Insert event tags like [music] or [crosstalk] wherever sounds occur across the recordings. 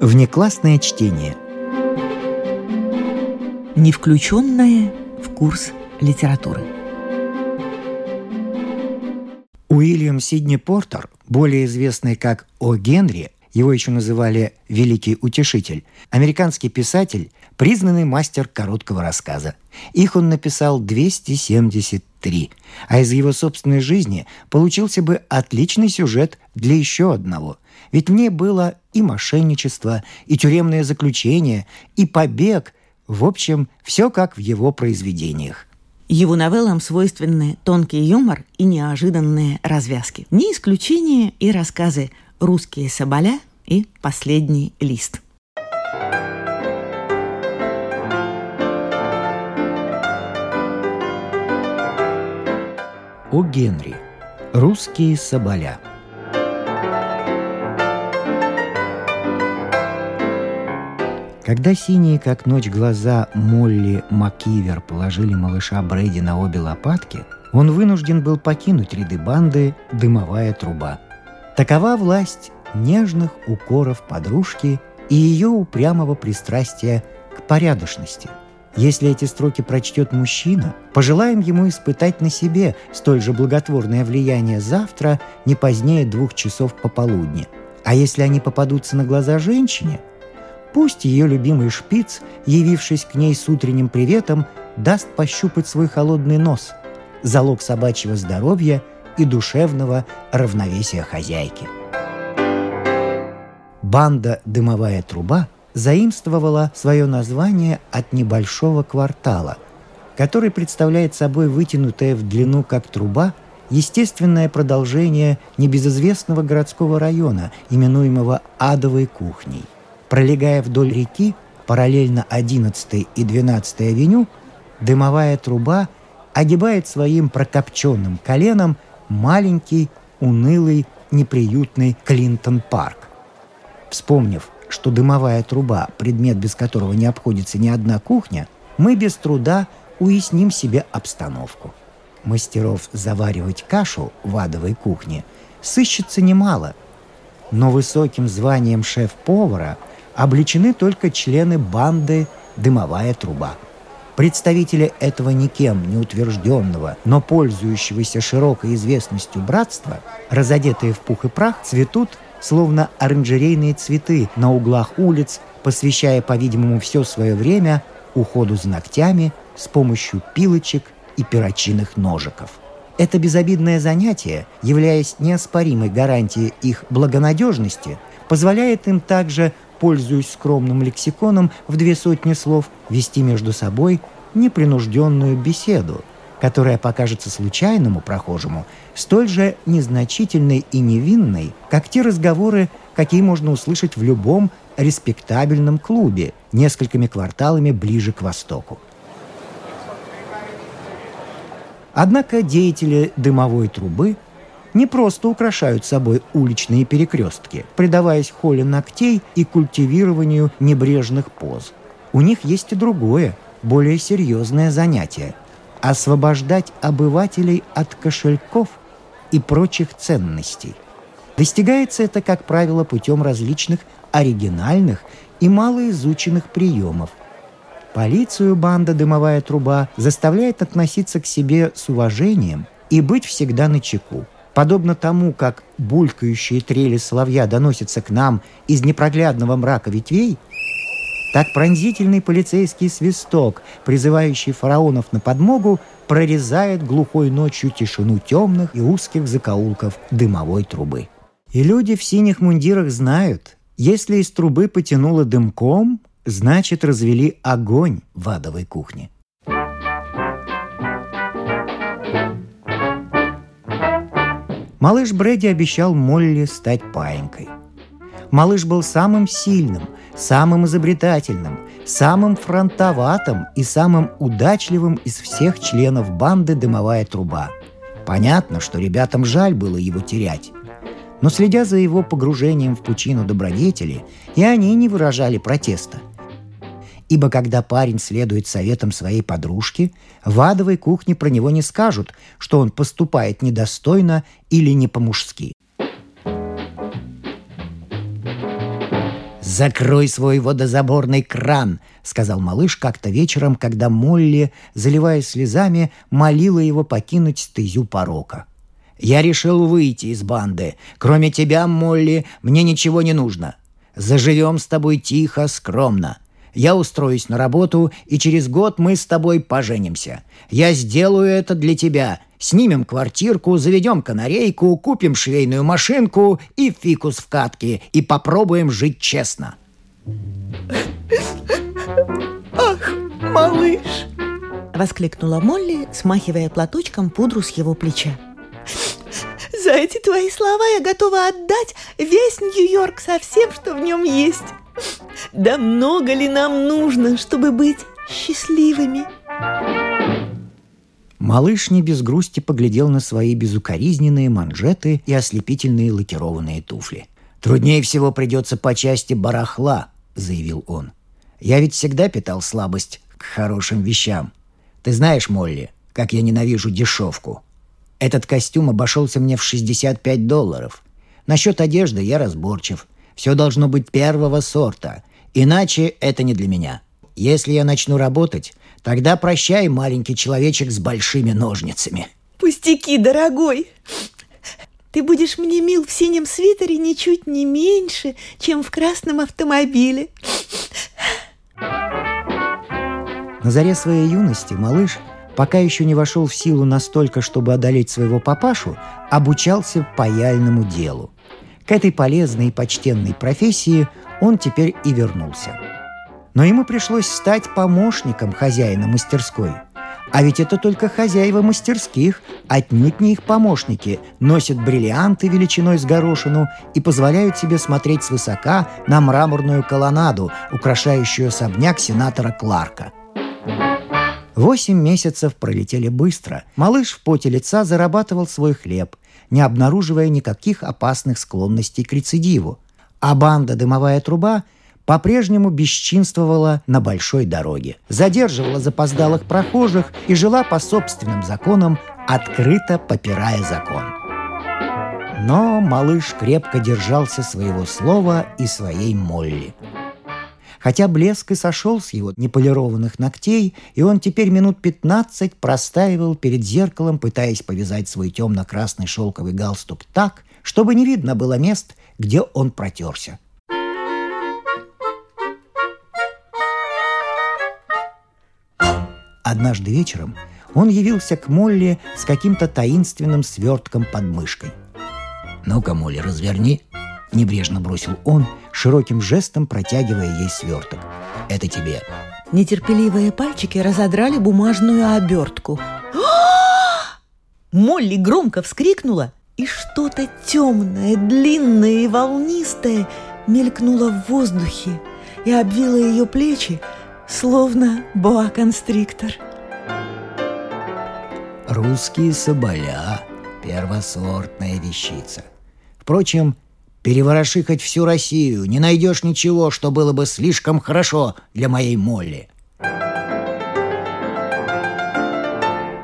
Внеклассное чтение. Не включенное в курс литературы. Уильям Сидни Портер, более известный как О. Генри, его еще называли «Великий утешитель», американский писатель, признанный мастер короткого рассказа. Их он написал 273, а из его собственной жизни получился бы отличный сюжет для еще одного. Ведь в ней было и мошенничество, и тюремное заключение, и побег. В общем, все как в его произведениях. Его новеллам свойственны тонкий юмор и неожиданные развязки. Не исключение и рассказы «Русские соболя» и «Последний лист». О Генри. Русские соболя. Когда синие, как ночь, глаза Молли Макивер положили малыша Брэди на обе лопатки, он вынужден был покинуть ряды банды «Дымовая труба». Такова власть нежных укоров подружки и ее упрямого пристрастия к порядочности. Если эти строки прочтет мужчина, пожелаем ему испытать на себе столь же благотворное влияние завтра, не позднее двух часов пополудни. А если они попадутся на глаза женщине, пусть ее любимый шпиц, явившись к ней с утренним приветом, даст пощупать свой холодный нос, залог собачьего здоровья и душевного равновесия хозяйки. Банда «Дымовая труба» заимствовала свое название от небольшого квартала, который представляет собой вытянутое в длину как труба естественное продолжение небезызвестного городского района, именуемого Адовой кухней. Пролегая вдоль реки, параллельно 11 и 12 авеню, дымовая труба огибает своим прокопченным коленом маленький, унылый, неприютный Клинтон-парк. Вспомнив, что дымовая труба – предмет, без которого не обходится ни одна кухня, мы без труда уясним себе обстановку. Мастеров заваривать кашу в адовой кухне сыщется немало, но высоким званием шеф-повара обличены только члены банды «Дымовая труба». Представители этого никем не утвержденного, но пользующегося широкой известностью братства, разодетые в пух и прах, цветут словно оранжерейные цветы на углах улиц, посвящая, по-видимому, все свое время уходу за ногтями с помощью пилочек и перочинных ножиков. Это безобидное занятие, являясь неоспоримой гарантией их благонадежности, позволяет им также, пользуясь скромным лексиконом в две сотни слов, вести между собой непринужденную беседу – которая покажется случайному прохожему столь же незначительной и невинной, как те разговоры, какие можно услышать в любом респектабельном клубе несколькими кварталами ближе к востоку. Однако деятели дымовой трубы не просто украшают собой уличные перекрестки, предаваясь холе ногтей и культивированию небрежных поз. У них есть и другое, более серьезное занятие – освобождать обывателей от кошельков и прочих ценностей. Достигается это, как правило, путем различных оригинальных и малоизученных приемов. Полицию банда «Дымовая труба» заставляет относиться к себе с уважением и быть всегда на чеку. Подобно тому, как булькающие трели соловья доносятся к нам из непроглядного мрака ветвей – так пронзительный полицейский свисток, призывающий фараонов на подмогу, прорезает глухой ночью тишину темных и узких закоулков дымовой трубы. И люди в синих мундирах знают, если из трубы потянуло дымком, значит развели огонь в адовой кухне. Малыш Брэди обещал Молли стать паинькой. Малыш был самым сильным, самым изобретательным, самым фронтоватым и самым удачливым из всех членов банды «Дымовая труба». Понятно, что ребятам жаль было его терять. Но следя за его погружением в пучину добродетели, и они не выражали протеста. Ибо когда парень следует советам своей подружки, в адовой кухне про него не скажут, что он поступает недостойно или не по-мужски. «Закрой свой водозаборный кран», — сказал малыш как-то вечером, когда Молли, заливая слезами, молила его покинуть стезю порока. «Я решил выйти из банды. Кроме тебя, Молли, мне ничего не нужно. Заживем с тобой тихо, скромно. Я устроюсь на работу, и через год мы с тобой поженимся. Я сделаю это для тебя. Снимем квартирку, заведем канарейку, купим швейную машинку и фикус в катке, и попробуем жить честно». «Ах, малыш!» — воскликнула Молли, смахивая платочком пудру с его плеча. «За эти твои слова я готова отдать весь Нью-Йорк со всем, что в нем есть. Да много ли нам нужно, чтобы быть счастливыми?» Малыш не без грусти поглядел на свои безукоризненные манжеты и ослепительные лакированные туфли. «Труднее всего придется по части барахла», — заявил он. «Я ведь всегда питал слабость к хорошим вещам. Ты знаешь, Молли, как я ненавижу дешевку. Этот костюм обошелся мне в 65 долларов. Насчет одежды я разборчив. Все должно быть первого сорта. Иначе это не для меня. Если я начну работать, тогда прощай, маленький человечек с большими ножницами. Пустяки, дорогой. Ты будешь мне мил в синем свитере ничуть не меньше, чем в красном автомобиле. На заре своей юности малыш, пока еще не вошел в силу настолько, чтобы одолеть своего папашу, обучался паяльному делу. К этой полезной и почтенной профессии он теперь и вернулся. Но ему пришлось стать помощником хозяина мастерской. А ведь это только хозяева мастерских, отнюдь не их помощники, носят бриллианты величиной с горошину и позволяют себе смотреть свысока на мраморную колоннаду, украшающую особняк сенатора Кларка. Восемь месяцев пролетели быстро. Малыш в поте лица зарабатывал свой хлеб, не обнаруживая никаких опасных склонностей к рецидиву. А банда «Дымовая труба» по-прежнему бесчинствовала на большой дороге, задерживала запоздалых прохожих и жила по собственным законам, открыто попирая закон. Но малыш крепко держался своего слова и своей Молли – Хотя блеск и сошел с его неполированных ногтей, и он теперь минут пятнадцать простаивал перед зеркалом, пытаясь повязать свой темно-красный шелковый галстук так, чтобы не видно было мест, где он протерся. Однажды вечером он явился к Молли с каким-то таинственным свертком под мышкой. «Ну-ка, Молли, разверни», — небрежно бросил он — широким жестом протягивая ей сверток. «Это тебе». Нетерпеливые пальчики разодрали бумажную обертку. [gasps] Молли громко вскрикнула, и что-то темное, длинное и волнистое мелькнуло в воздухе и обвило ее плечи, словно боа-констриктор. «Русские соболя — первосортная вещица. Впрочем, Перевороши хоть всю Россию, не найдешь ничего, что было бы слишком хорошо для моей Молли.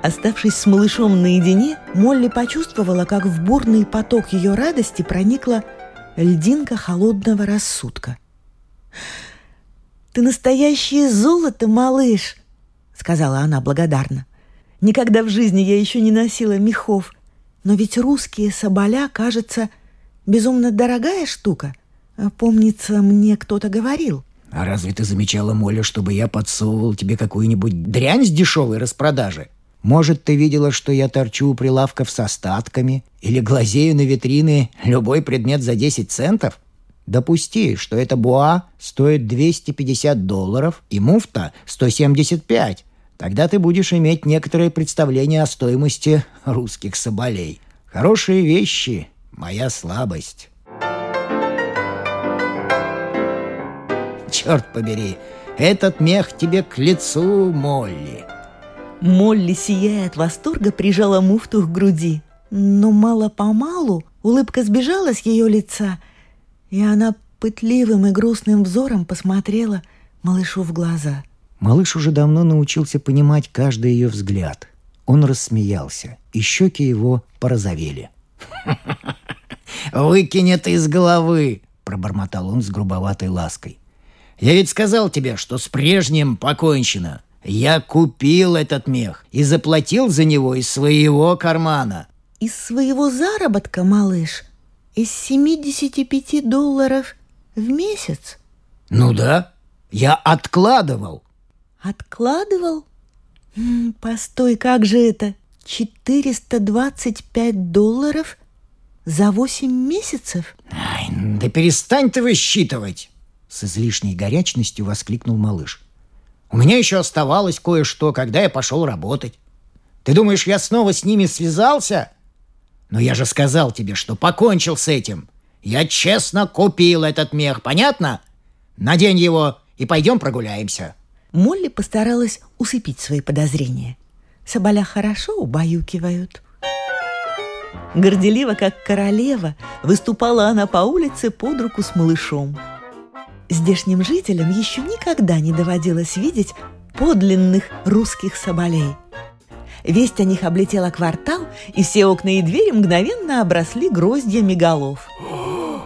Оставшись с малышом наедине, Молли почувствовала, как в бурный поток ее радости проникла льдинка холодного рассудка. «Ты настоящее золото, малыш!» — сказала она благодарно. «Никогда в жизни я еще не носила мехов, но ведь русские соболя, кажется, — безумно дорогая штука. А, помнится, мне кто-то говорил. А разве ты замечала, Моля, чтобы я подсовывал тебе какую-нибудь дрянь с дешевой распродажи? Может, ты видела, что я торчу у прилавков с остатками или глазею на витрины любой предмет за 10 центов? Допусти, что эта буа стоит 250 долларов и муфта 175. Тогда ты будешь иметь некоторое представление о стоимости русских соболей. Хорошие вещи моя слабость. Черт побери, этот мех тебе к лицу, Молли. Молли, сияя от восторга, прижала муфту к груди. Но мало-помалу улыбка сбежала с ее лица, и она пытливым и грустным взором посмотрела малышу в глаза. Малыш уже давно научился понимать каждый ее взгляд. Он рассмеялся, и щеки его порозовели. «Выкинь это из головы!» – пробормотал он с грубоватой лаской. «Я ведь сказал тебе, что с прежним покончено. Я купил этот мех и заплатил за него из своего кармана». «Из своего заработка, малыш? Из 75 долларов в месяц?» «Ну да, я откладывал». «Откладывал? Постой, как же это? 425 долларов за 8 месяцев? Ай, да перестань ты высчитывать! С излишней горячностью воскликнул малыш. У меня еще оставалось кое-что, когда я пошел работать. Ты думаешь, я снова с ними связался? Но я же сказал тебе, что покончил с этим. Я честно купил этот мех, понятно? Надень его и пойдем прогуляемся. Молли постаралась усыпить свои подозрения. Соболя хорошо убаюкивают. Горделиво, как королева, выступала она по улице под руку с малышом. Здешним жителям еще никогда не доводилось видеть подлинных русских соболей. Весть о них облетела квартал, и все окна и двери мгновенно обросли гроздьями голов.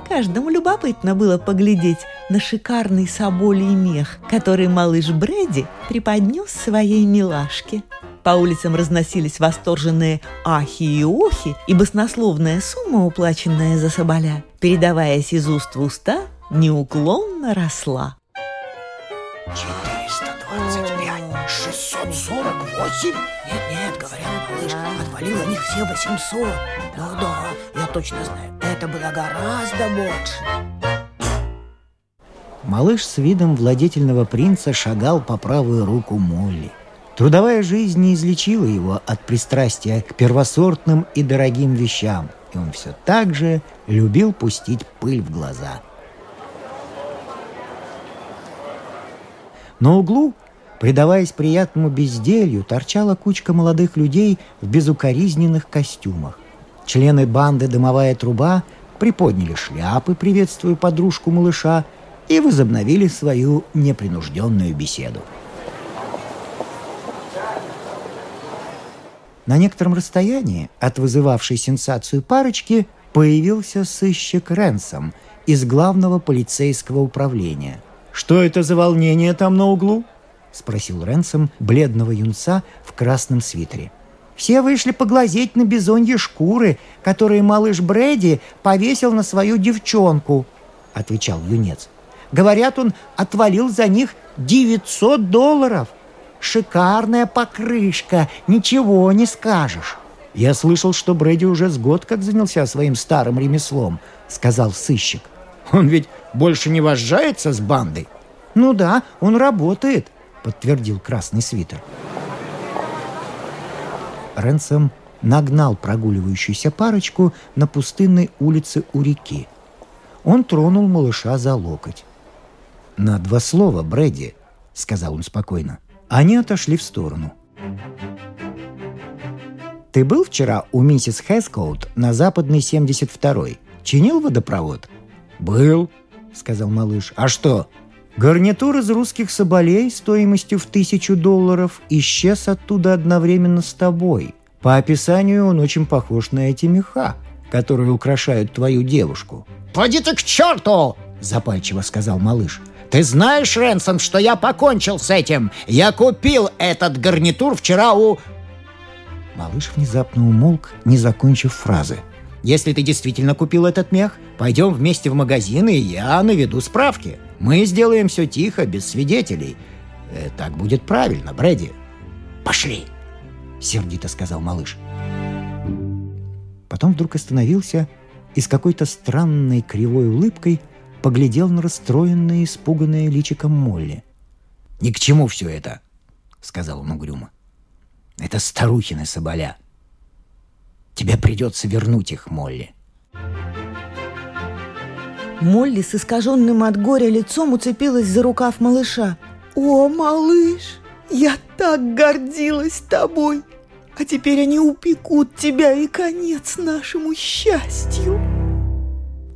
Каждому любопытно было поглядеть на шикарный соболий мех, который малыш Брэди преподнес своей милашке. По улицам разносились восторженные ахи и охи, и баснословная сумма, уплаченная за соболя, передаваясь из уст в уста, неуклонно росла. 425, 648? Нет, нет, говорят, малыш, отвалил о них все 800. Ну да, я точно знаю, это было гораздо больше. Малыш с видом владетельного принца шагал по правую руку Молли. Трудовая жизнь не излечила его от пристрастия к первосортным и дорогим вещам, и он все так же любил пустить пыль в глаза. На углу, предаваясь приятному безделью, торчала кучка молодых людей в безукоризненных костюмах. Члены банды «Дымовая труба» приподняли шляпы, приветствуя подружку малыша, и возобновили свою непринужденную беседу. На некотором расстоянии от вызывавшей сенсацию парочки появился сыщик Ренсом из главного полицейского управления. «Что это за волнение там на углу?» – спросил Ренсом бледного юнца в красном свитере. «Все вышли поглазеть на бизоньи шкуры, которые малыш Брэди повесил на свою девчонку», – отвечал юнец. Говорят, он отвалил за них 900 долларов. Шикарная покрышка, ничего не скажешь. Я слышал, что Брэди уже с год как занялся своим старым ремеслом, сказал сыщик. Он ведь больше не вожжается с бандой. Ну да, он работает, подтвердил красный свитер. Ренсом нагнал прогуливающуюся парочку на пустынной улице у реки. Он тронул малыша за локоть. «На два слова, Брэди», — сказал он спокойно. Они отошли в сторону. «Ты был вчера у миссис Хэскоут на западной 72-й? Чинил водопровод?» «Был», — сказал малыш. «А что?» Гарнитур из русских соболей стоимостью в тысячу долларов исчез оттуда одновременно с тобой. По описанию он очень похож на эти меха, которые украшают твою девушку. «Поди ты к черту!» – запальчиво сказал малыш. Ты знаешь, Ренсон, что я покончил с этим? Я купил этот гарнитур вчера у...» Малыш внезапно умолк, не закончив фразы. «Если ты действительно купил этот мех, пойдем вместе в магазин, и я наведу справки. Мы сделаем все тихо, без свидетелей. Э, так будет правильно, Брэди». «Пошли!» — сердито сказал малыш. Потом вдруг остановился и с какой-то странной кривой улыбкой — поглядел на расстроенное, испуганное личиком Молли. «Ни к чему все это!» — сказал он угрюмо. «Это старухины соболя. Тебе придется вернуть их, Молли». Молли с искаженным от горя лицом уцепилась за рукав малыша. «О, малыш, я так гордилась тобой! А теперь они упекут тебя и конец нашему счастью!»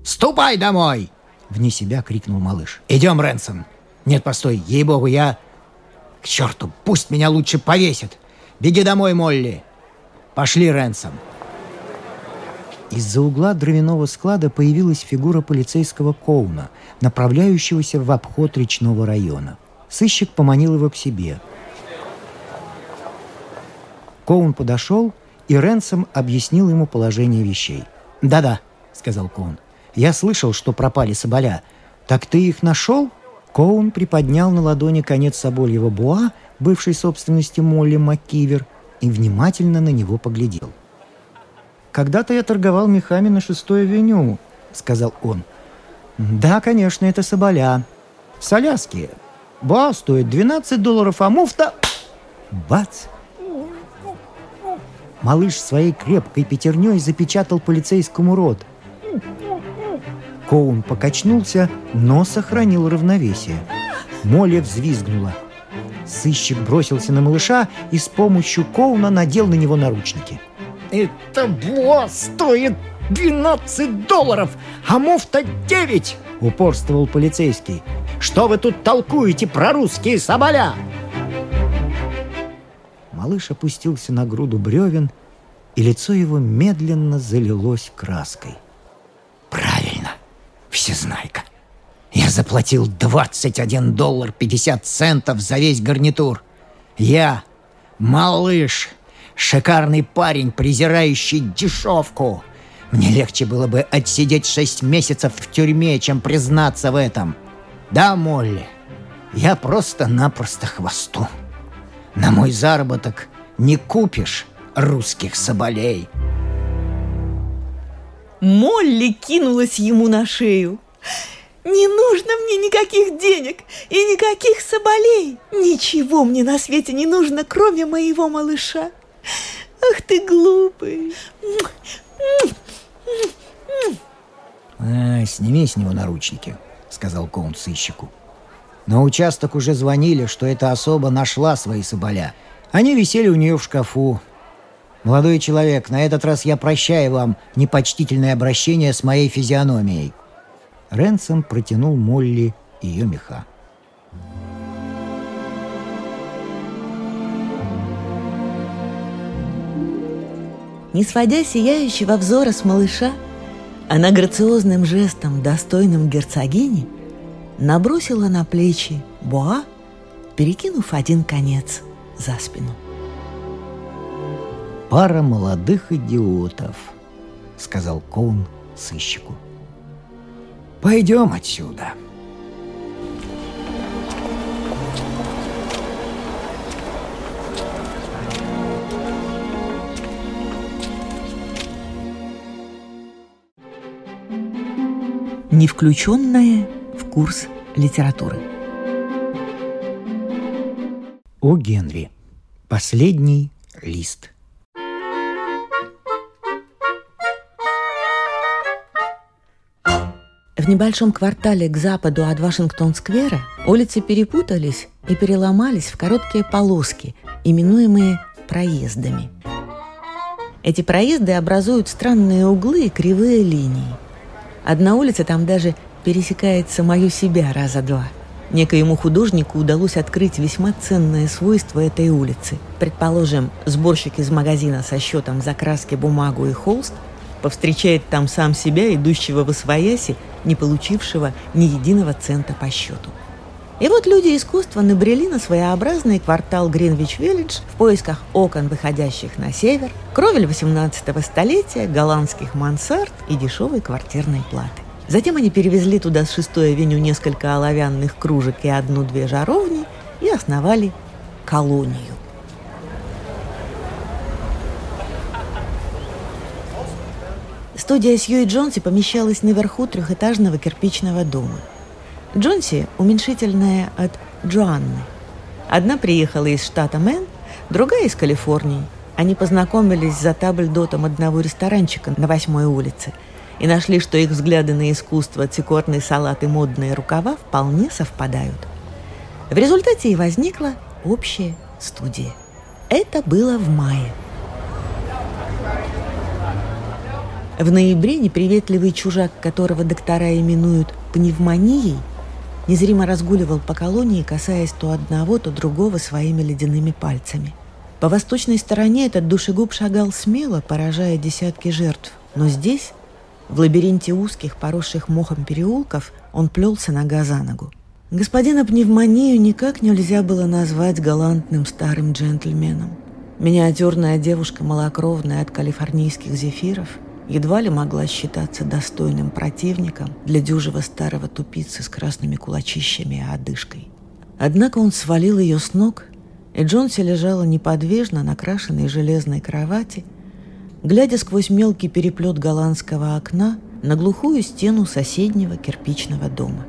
«Ступай домой!» Вне себя крикнул малыш. «Идем, Ренсон!» «Нет, постой, ей-богу, я...» «К черту, пусть меня лучше повесят! Беги домой, Молли!» «Пошли, Ренсон!» Из-за угла дровяного склада появилась фигура полицейского Коуна, направляющегося в обход речного района. Сыщик поманил его к себе. Коун подошел, и Ренсом объяснил ему положение вещей. «Да-да», — сказал Коун. «Я слышал, что пропали соболя. Так ты их нашел?» Коун приподнял на ладони конец собольего буа, бывшей собственности Молли МакКивер, и внимательно на него поглядел. «Когда-то я торговал мехами на шестой авеню», — сказал он. «Да, конечно, это соболя. Соляски. Буа стоит 12 долларов, а муфта...» Бац! Малыш своей крепкой пятерней запечатал полицейскому рот. Коун покачнулся, но сохранил равновесие. Молли взвизгнула. Сыщик бросился на малыша и с помощью Коуна надел на него наручники. «Это буа стоит 12 долларов, а муфта 9!» — упорствовал полицейский. «Что вы тут толкуете про русские соболя?» Малыш опустился на груду бревен, и лицо его медленно залилось краской. «Правильно, всезнайка. Я заплатил 21 доллар 50 центов за весь гарнитур. Я, малыш, шикарный парень, презирающий дешевку. Мне легче было бы отсидеть шесть месяцев в тюрьме, чем признаться в этом. Да, Молли, я просто-напросто хвосту. На мой заработок не купишь русских соболей. Молли кинулась ему на шею. «Не нужно мне никаких денег и никаких соболей. Ничего мне на свете не нужно, кроме моего малыша. Ах ты глупый!» «А, сними с него наручники», — сказал Коун сыщику. На участок уже звонили, что эта особа нашла свои соболя. Они висели у нее в шкафу. Молодой человек, на этот раз я прощаю вам непочтительное обращение с моей физиономией. Ренсом протянул Молли ее меха. Не сводя сияющего взора с малыша, она грациозным жестом, достойным герцогини, набросила на плечи буа, перекинув один конец за спину. «Пара молодых идиотов», — сказал Коун сыщику. «Пойдем отсюда». Не включенная в курс литературы. О Генри. Последний лист. В небольшом квартале к западу от Вашингтон-сквера улицы перепутались и переломались в короткие полоски, именуемые проездами. Эти проезды образуют странные углы и кривые линии. Одна улица там даже пересекает самую себя раза два. Некоему художнику удалось открыть весьма ценное свойство этой улицы. Предположим, сборщик из магазина со счетом за краски, бумагу и холст повстречает там сам себя, идущего в освояси, не получившего ни единого цента по счету. И вот люди искусства набрели на своеобразный квартал Гринвич-Виллидж в поисках окон, выходящих на север, кровель 18 столетия, голландских мансард и дешевой квартирной платы. Затем они перевезли туда с шестой авеню несколько оловянных кружек и одну-две жаровни и основали колонию. Студия Сьюи Джонси помещалась наверху трехэтажного кирпичного дома. Джонси – уменьшительная от Джоанны. Одна приехала из штата Мэн, другая из Калифорнии. Они познакомились за табльдотом одного ресторанчика на восьмой улице и нашли, что их взгляды на искусство, цикорный салат и модные рукава вполне совпадают. В результате и возникла общая студия. Это было в мае – В ноябре неприветливый чужак, которого доктора именуют пневмонией, незримо разгуливал по колонии, касаясь то одного, то другого своими ледяными пальцами. По восточной стороне этот душегуб шагал смело, поражая десятки жертв. Но здесь, в лабиринте узких, поросших мохом переулков, он плелся нога за ногу. Господина пневмонию никак нельзя было назвать галантным старым джентльменом. Миниатюрная девушка, малокровная от калифорнийских зефиров, едва ли могла считаться достойным противником для дюжего старого тупицы с красными кулачищами и одышкой. Однако он свалил ее с ног, и Джонси лежала неподвижно на крашенной железной кровати, глядя сквозь мелкий переплет голландского окна на глухую стену соседнего кирпичного дома.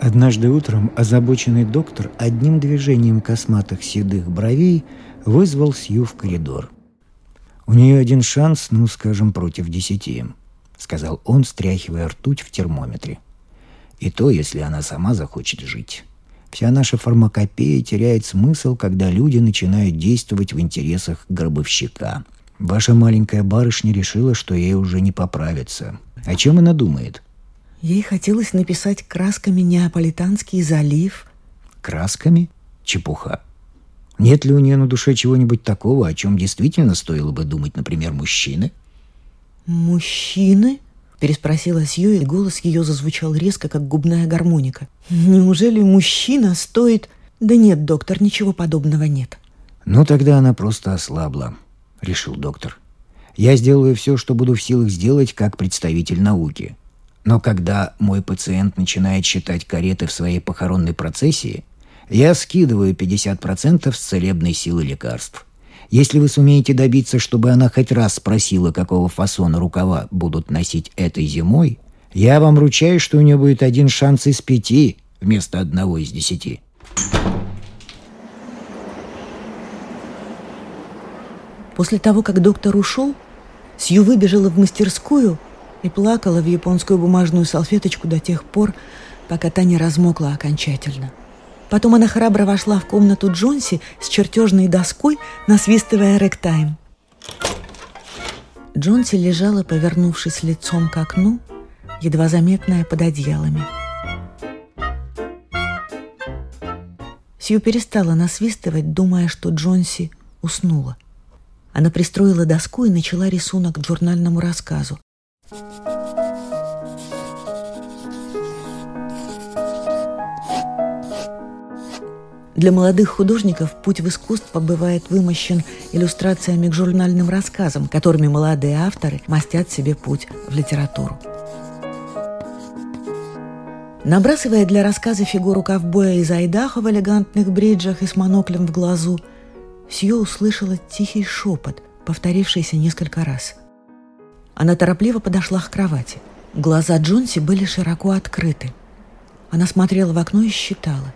Однажды утром озабоченный доктор одним движением косматых седых бровей вызвал Сью в коридор. «У нее один шанс, ну, скажем, против десяти», — сказал он, стряхивая ртуть в термометре. «И то, если она сама захочет жить». Вся наша фармакопея теряет смысл, когда люди начинают действовать в интересах гробовщика. Ваша маленькая барышня решила, что ей уже не поправится. О чем она думает? Ей хотелось написать красками «Неаполитанский залив». Красками? Чепуха. Нет ли у нее на душе чего-нибудь такого, о чем действительно стоило бы думать, например, мужчины? Мужчины? Переспросила Сью, и голос ее зазвучал резко, как губная гармоника. «Неужели мужчина стоит...» «Да нет, доктор, ничего подобного нет». «Ну, тогда она просто ослабла», — решил доктор. «Я сделаю все, что буду в силах сделать как представитель науки. Но когда мой пациент начинает считать кареты в своей похоронной процессии, я скидываю 50% с целебной силы лекарств. Если вы сумеете добиться, чтобы она хоть раз спросила, какого фасона рукава будут носить этой зимой, я вам ручаюсь, что у нее будет один шанс из пяти вместо одного из десяти. После того, как доктор ушел, Сью выбежала в мастерскую и плакала в японскую бумажную салфеточку до тех пор, пока та не размокла окончательно. Потом она храбро вошла в комнату Джонси с чертежной доской, насвистывая рэктайм. Джонси лежала, повернувшись лицом к окну, едва заметная под одеялами. Сью перестала насвистывать, думая, что Джонси уснула. Она пристроила доску и начала рисунок к журнальному рассказу. Для молодых художников путь в искусство бывает вымощен иллюстрациями к журнальным рассказам, которыми молодые авторы мастят себе путь в литературу. Набрасывая для рассказа фигуру ковбоя из Айдахо в элегантных бриджах и с моноклем в глазу, Сью услышала тихий шепот, повторившийся несколько раз. Она торопливо подошла к кровати. Глаза Джонси были широко открыты. Она смотрела в окно и считала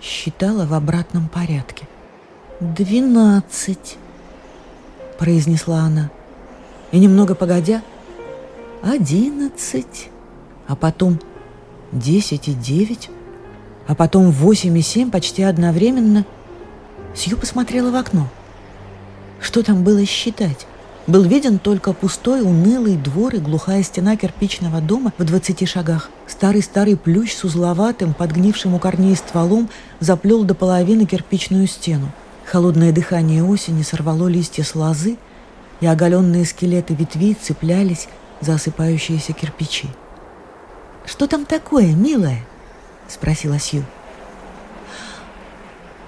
считала в обратном порядке. «Двенадцать», — произнесла она. И немного погодя, «Одиннадцать», а потом «Десять и девять», а потом «Восемь и семь» почти одновременно. Сью посмотрела в окно. Что там было считать? Был виден только пустой, унылый двор и глухая стена кирпичного дома в двадцати шагах. Старый-старый плющ с узловатым, подгнившим у корней стволом заплел до половины кирпичную стену. Холодное дыхание осени сорвало листья с лозы, и оголенные скелеты ветвей цеплялись за осыпающиеся кирпичи. «Что там такое, милая?» — спросила Сью.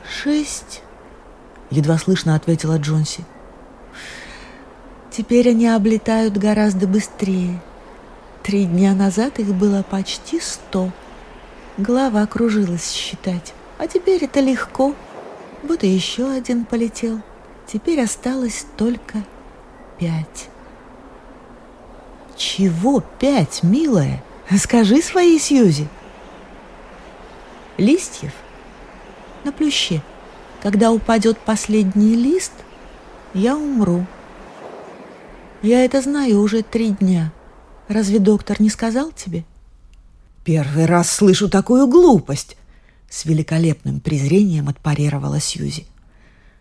«Шесть», — едва слышно ответила Джонси. Теперь они облетают гораздо быстрее. Три дня назад их было почти сто. Голова кружилась считать. А теперь это легко. Вот и еще один полетел. Теперь осталось только пять. Чего пять, милая? Скажи своей Сьюзи. Листьев на плюще. Когда упадет последний лист, я умру. Я это знаю уже три дня. Разве доктор не сказал тебе? Первый раз слышу такую глупость. С великолепным презрением отпарировала Сьюзи.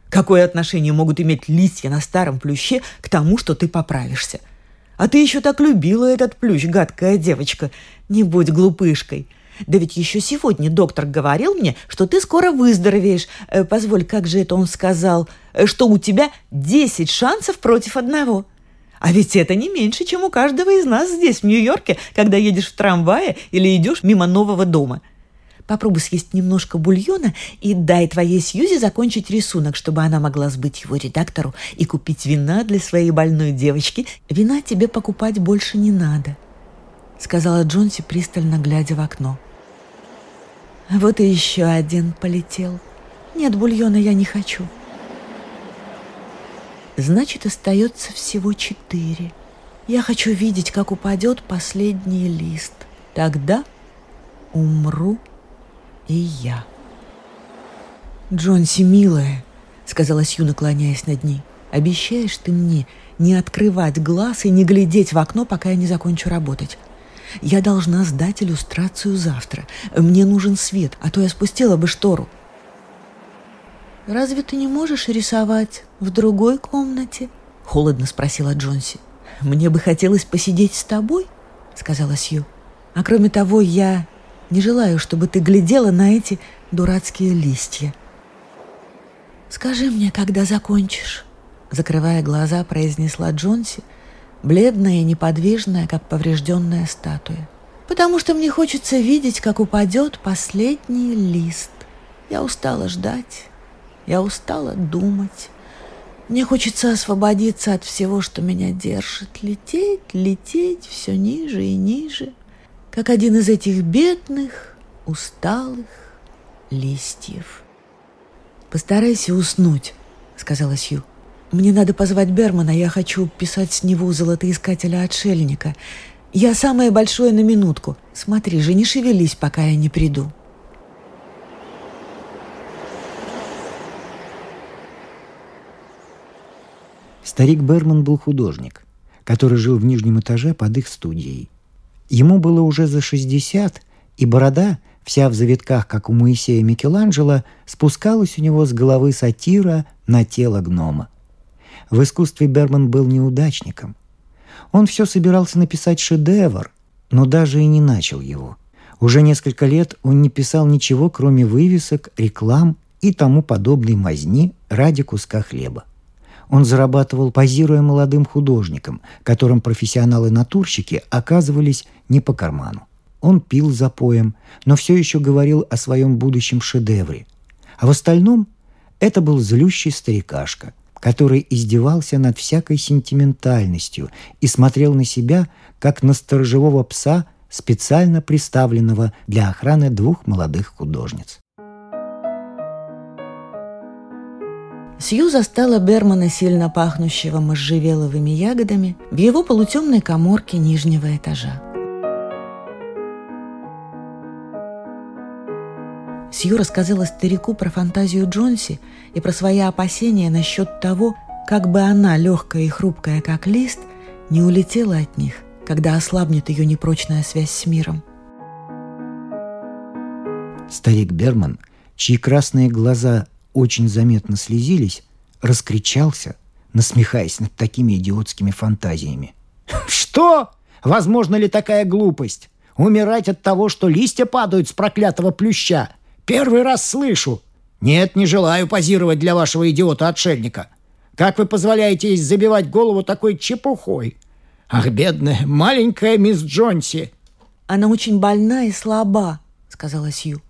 Какое отношение могут иметь листья на старом плюще к тому, что ты поправишься? А ты еще так любила этот плющ, гадкая девочка. Не будь глупышкой. Да ведь еще сегодня доктор говорил мне, что ты скоро выздоровеешь. Э, позволь, как же это он сказал? Э, что у тебя 10 шансов против одного. А ведь это не меньше, чем у каждого из нас здесь, в Нью-Йорке, когда едешь в трамвае или идешь мимо нового дома. Попробуй съесть немножко бульона и дай твоей Сьюзи закончить рисунок, чтобы она могла сбыть его редактору и купить вина для своей больной девочки. Вина тебе покупать больше не надо, — сказала Джонси, пристально глядя в окно. Вот и еще один полетел. Нет, бульона я не хочу. Значит, остается всего четыре. Я хочу видеть, как упадет последний лист. Тогда умру и я. «Джонси, милая», — сказала Сью, наклоняясь над ней, — «обещаешь ты мне не открывать глаз и не глядеть в окно, пока я не закончу работать? Я должна сдать иллюстрацию завтра. Мне нужен свет, а то я спустила бы штору». «Разве ты не можешь рисовать в другой комнате?» — холодно спросила Джонси. «Мне бы хотелось посидеть с тобой», — сказала Сью. «А кроме того, я не желаю, чтобы ты глядела на эти дурацкие листья. «Скажи мне, когда закончишь», — закрывая глаза, произнесла Джонси, бледная и неподвижная, как поврежденная статуя. «Потому что мне хочется видеть, как упадет последний лист. Я устала ждать, я устала думать. Мне хочется освободиться от всего, что меня держит, лететь, лететь все ниже и ниже» как один из этих бедных, усталых листьев. «Постарайся уснуть», — сказала Сью. «Мне надо позвать Бермана, я хочу писать с него золотоискателя-отшельника. Я самое большое на минутку. Смотри же, не шевелись, пока я не приду». Старик Берман был художник, который жил в нижнем этаже под их студией. Ему было уже за 60, и борода, вся в завитках, как у Моисея Микеланджело, спускалась у него с головы сатира на тело гнома. В искусстве Берман был неудачником. Он все собирался написать шедевр, но даже и не начал его. Уже несколько лет он не писал ничего, кроме вывесок, реклам и тому подобной мазни ради куска хлеба. Он зарабатывал, позируя молодым художникам, которым профессионалы-натурщики оказывались не по карману. Он пил за поем, но все еще говорил о своем будущем шедевре. А в остальном это был злющий старикашка, который издевался над всякой сентиментальностью и смотрел на себя, как на сторожевого пса, специально приставленного для охраны двух молодых художниц. Сью застала Бермана, сильно пахнущего можжевеловыми ягодами, в его полутемной коморке нижнего этажа. Сью рассказала старику про фантазию Джонси и про свои опасения насчет того, как бы она, легкая и хрупкая, как лист, не улетела от них, когда ослабнет ее непрочная связь с миром. Старик Берман, чьи красные глаза очень заметно слезились, раскричался, насмехаясь над такими идиотскими фантазиями. [laughs] «Что? Возможно ли такая глупость? Умирать от того, что листья падают с проклятого плюща? Первый раз слышу. Нет, не желаю позировать для вашего идиота-отшельника. Как вы позволяете забивать голову такой чепухой? Ах, бедная, маленькая мисс Джонси!» «Она очень больна и слаба», — сказала Сью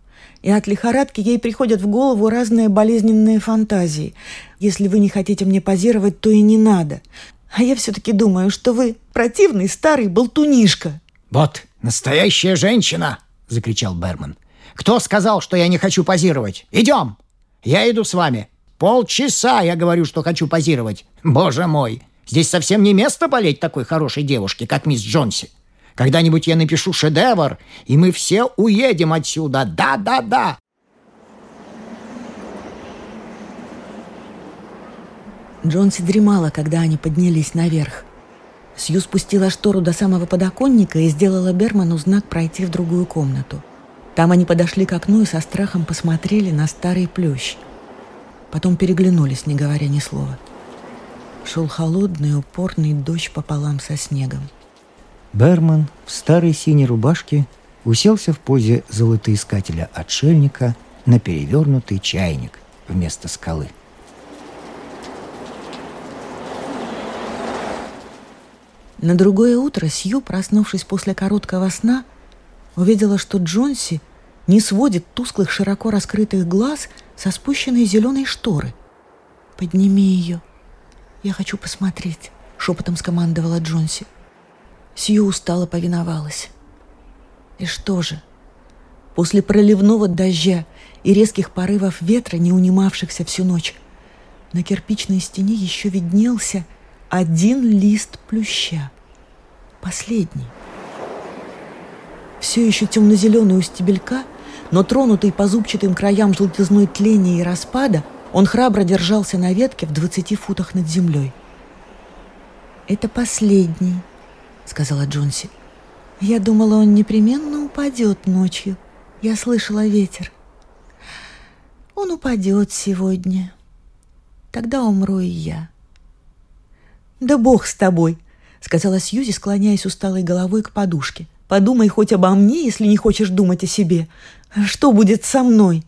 и от лихорадки ей приходят в голову разные болезненные фантазии. Если вы не хотите мне позировать, то и не надо. А я все-таки думаю, что вы противный старый болтунишка». «Вот, настоящая женщина!» — закричал Берман. «Кто сказал, что я не хочу позировать? Идем! Я иду с вами. Полчаса я говорю, что хочу позировать. Боже мой! Здесь совсем не место болеть такой хорошей девушке, как мисс Джонси. Когда-нибудь я напишу шедевр, и мы все уедем отсюда. Да-да-да!» Джонси дремала, когда они поднялись наверх. Сью спустила штору до самого подоконника и сделала Берману знак пройти в другую комнату. Там они подошли к окну и со страхом посмотрели на старый плющ. Потом переглянулись, не говоря ни слова. Шел холодный, упорный дождь пополам со снегом. Берман в старой синей рубашке уселся в позе золотоискателя-отшельника на перевернутый чайник вместо скалы. На другое утро Сью, проснувшись после короткого сна, увидела, что Джонси не сводит тусклых широко раскрытых глаз со спущенной зеленой шторы. «Подними ее. Я хочу посмотреть», — шепотом скомандовала Джонси. Сью устало повиновалась. И что же? После проливного дождя и резких порывов ветра, не унимавшихся всю ночь, на кирпичной стене еще виднелся один лист плюща. Последний. Все еще темно-зеленый у стебелька, но тронутый по зубчатым краям желтизной тления и распада, он храбро держался на ветке в двадцати футах над землей. «Это последний», — сказала Джонси. «Я думала, он непременно упадет ночью. Я слышала ветер. Он упадет сегодня. Тогда умру и я». «Да бог с тобой!» — сказала Сьюзи, склоняясь усталой головой к подушке. «Подумай хоть обо мне, если не хочешь думать о себе. Что будет со мной?»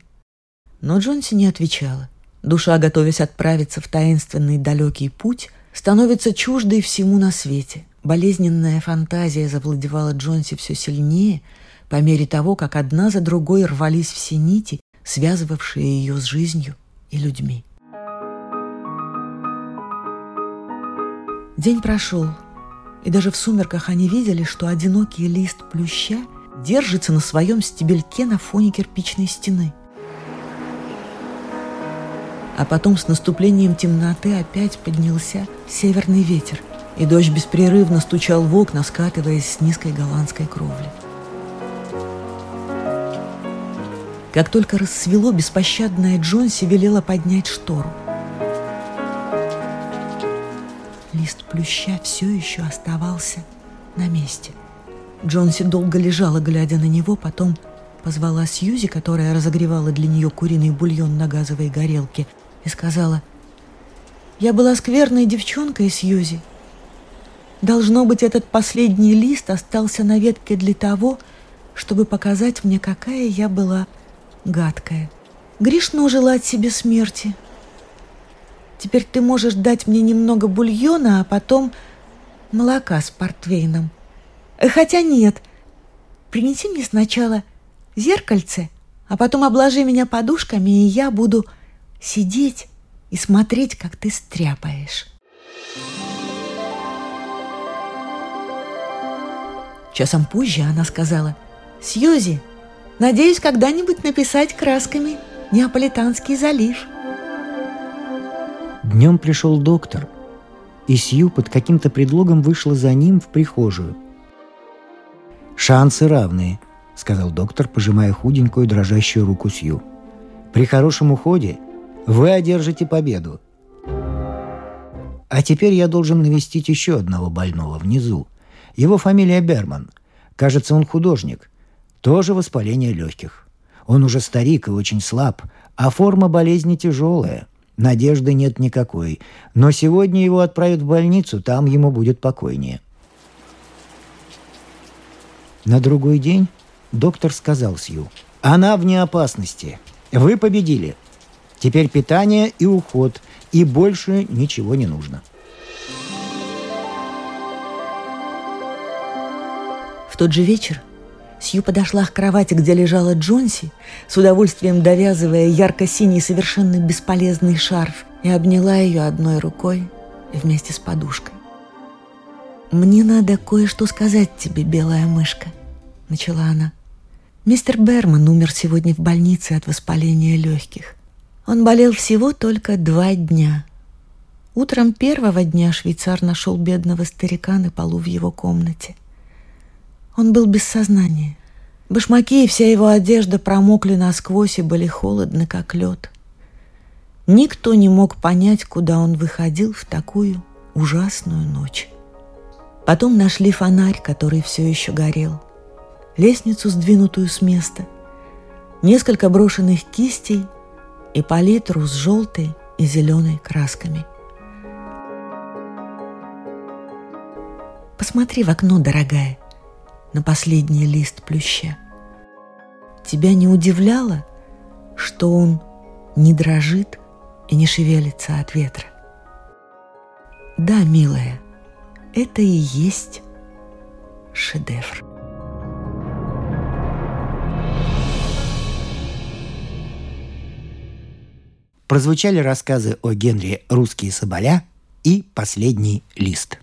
Но Джонси не отвечала. Душа, готовясь отправиться в таинственный далекий путь, становится чуждой всему на свете. Болезненная фантазия завладевала Джонси все сильнее, по мере того, как одна за другой рвались все нити, связывавшие ее с жизнью и людьми. День прошел, и даже в сумерках они видели, что одинокий лист плюща держится на своем стебельке на фоне кирпичной стены. А потом с наступлением темноты опять поднялся северный ветер, и дождь беспрерывно стучал в окна, скатываясь с низкой голландской кровли. Как только рассвело, беспощадная Джонси велела поднять штору. лист плюща все еще оставался на месте. Джонси долго лежала, глядя на него, потом позвала Сьюзи, которая разогревала для нее куриный бульон на газовой горелке, и сказала, «Я была скверной девчонкой, Сьюзи. Должно быть, этот последний лист остался на ветке для того, чтобы показать мне, какая я была гадкая. Грешно желать себе смерти, Теперь ты можешь дать мне немного бульона, а потом молока с портвейном. Э, хотя нет, принеси мне сначала зеркальце, а потом обложи меня подушками, и я буду сидеть и смотреть, как ты стряпаешь. Часом позже она сказала, «Сьюзи, надеюсь когда-нибудь написать красками Неаполитанский залив». Днем пришел доктор, и Сью под каким-то предлогом вышла за ним в прихожую. «Шансы равные», — сказал доктор, пожимая худенькую дрожащую руку Сью. «При хорошем уходе вы одержите победу. А теперь я должен навестить еще одного больного внизу. Его фамилия Берман. Кажется, он художник. Тоже воспаление легких. Он уже старик и очень слаб, а форма болезни тяжелая. Надежды нет никакой. Но сегодня его отправят в больницу, там ему будет покойнее. На другой день доктор сказал Сью. «Она вне опасности. Вы победили. Теперь питание и уход, и больше ничего не нужно». В тот же вечер Сью подошла к кровати, где лежала Джонси, с удовольствием довязывая ярко-синий совершенно бесполезный шарф, и обняла ее одной рукой вместе с подушкой. «Мне надо кое-что сказать тебе, белая мышка», — начала она. «Мистер Берман умер сегодня в больнице от воспаления легких. Он болел всего только два дня. Утром первого дня швейцар нашел бедного старика на полу в его комнате. Он был без сознания. Башмаки и вся его одежда промокли насквозь и были холодны, как лед. Никто не мог понять, куда он выходил в такую ужасную ночь. Потом нашли фонарь, который все еще горел, лестницу, сдвинутую с места, несколько брошенных кистей и палитру с желтой и зеленой красками. Посмотри в окно, дорогая, на последний лист плюща. тебя не удивляло, что он не дрожит и не шевелится от ветра? Да, милая, это и есть шедевр. Прозвучали рассказы о Генри «Русские соболя» и «Последний лист».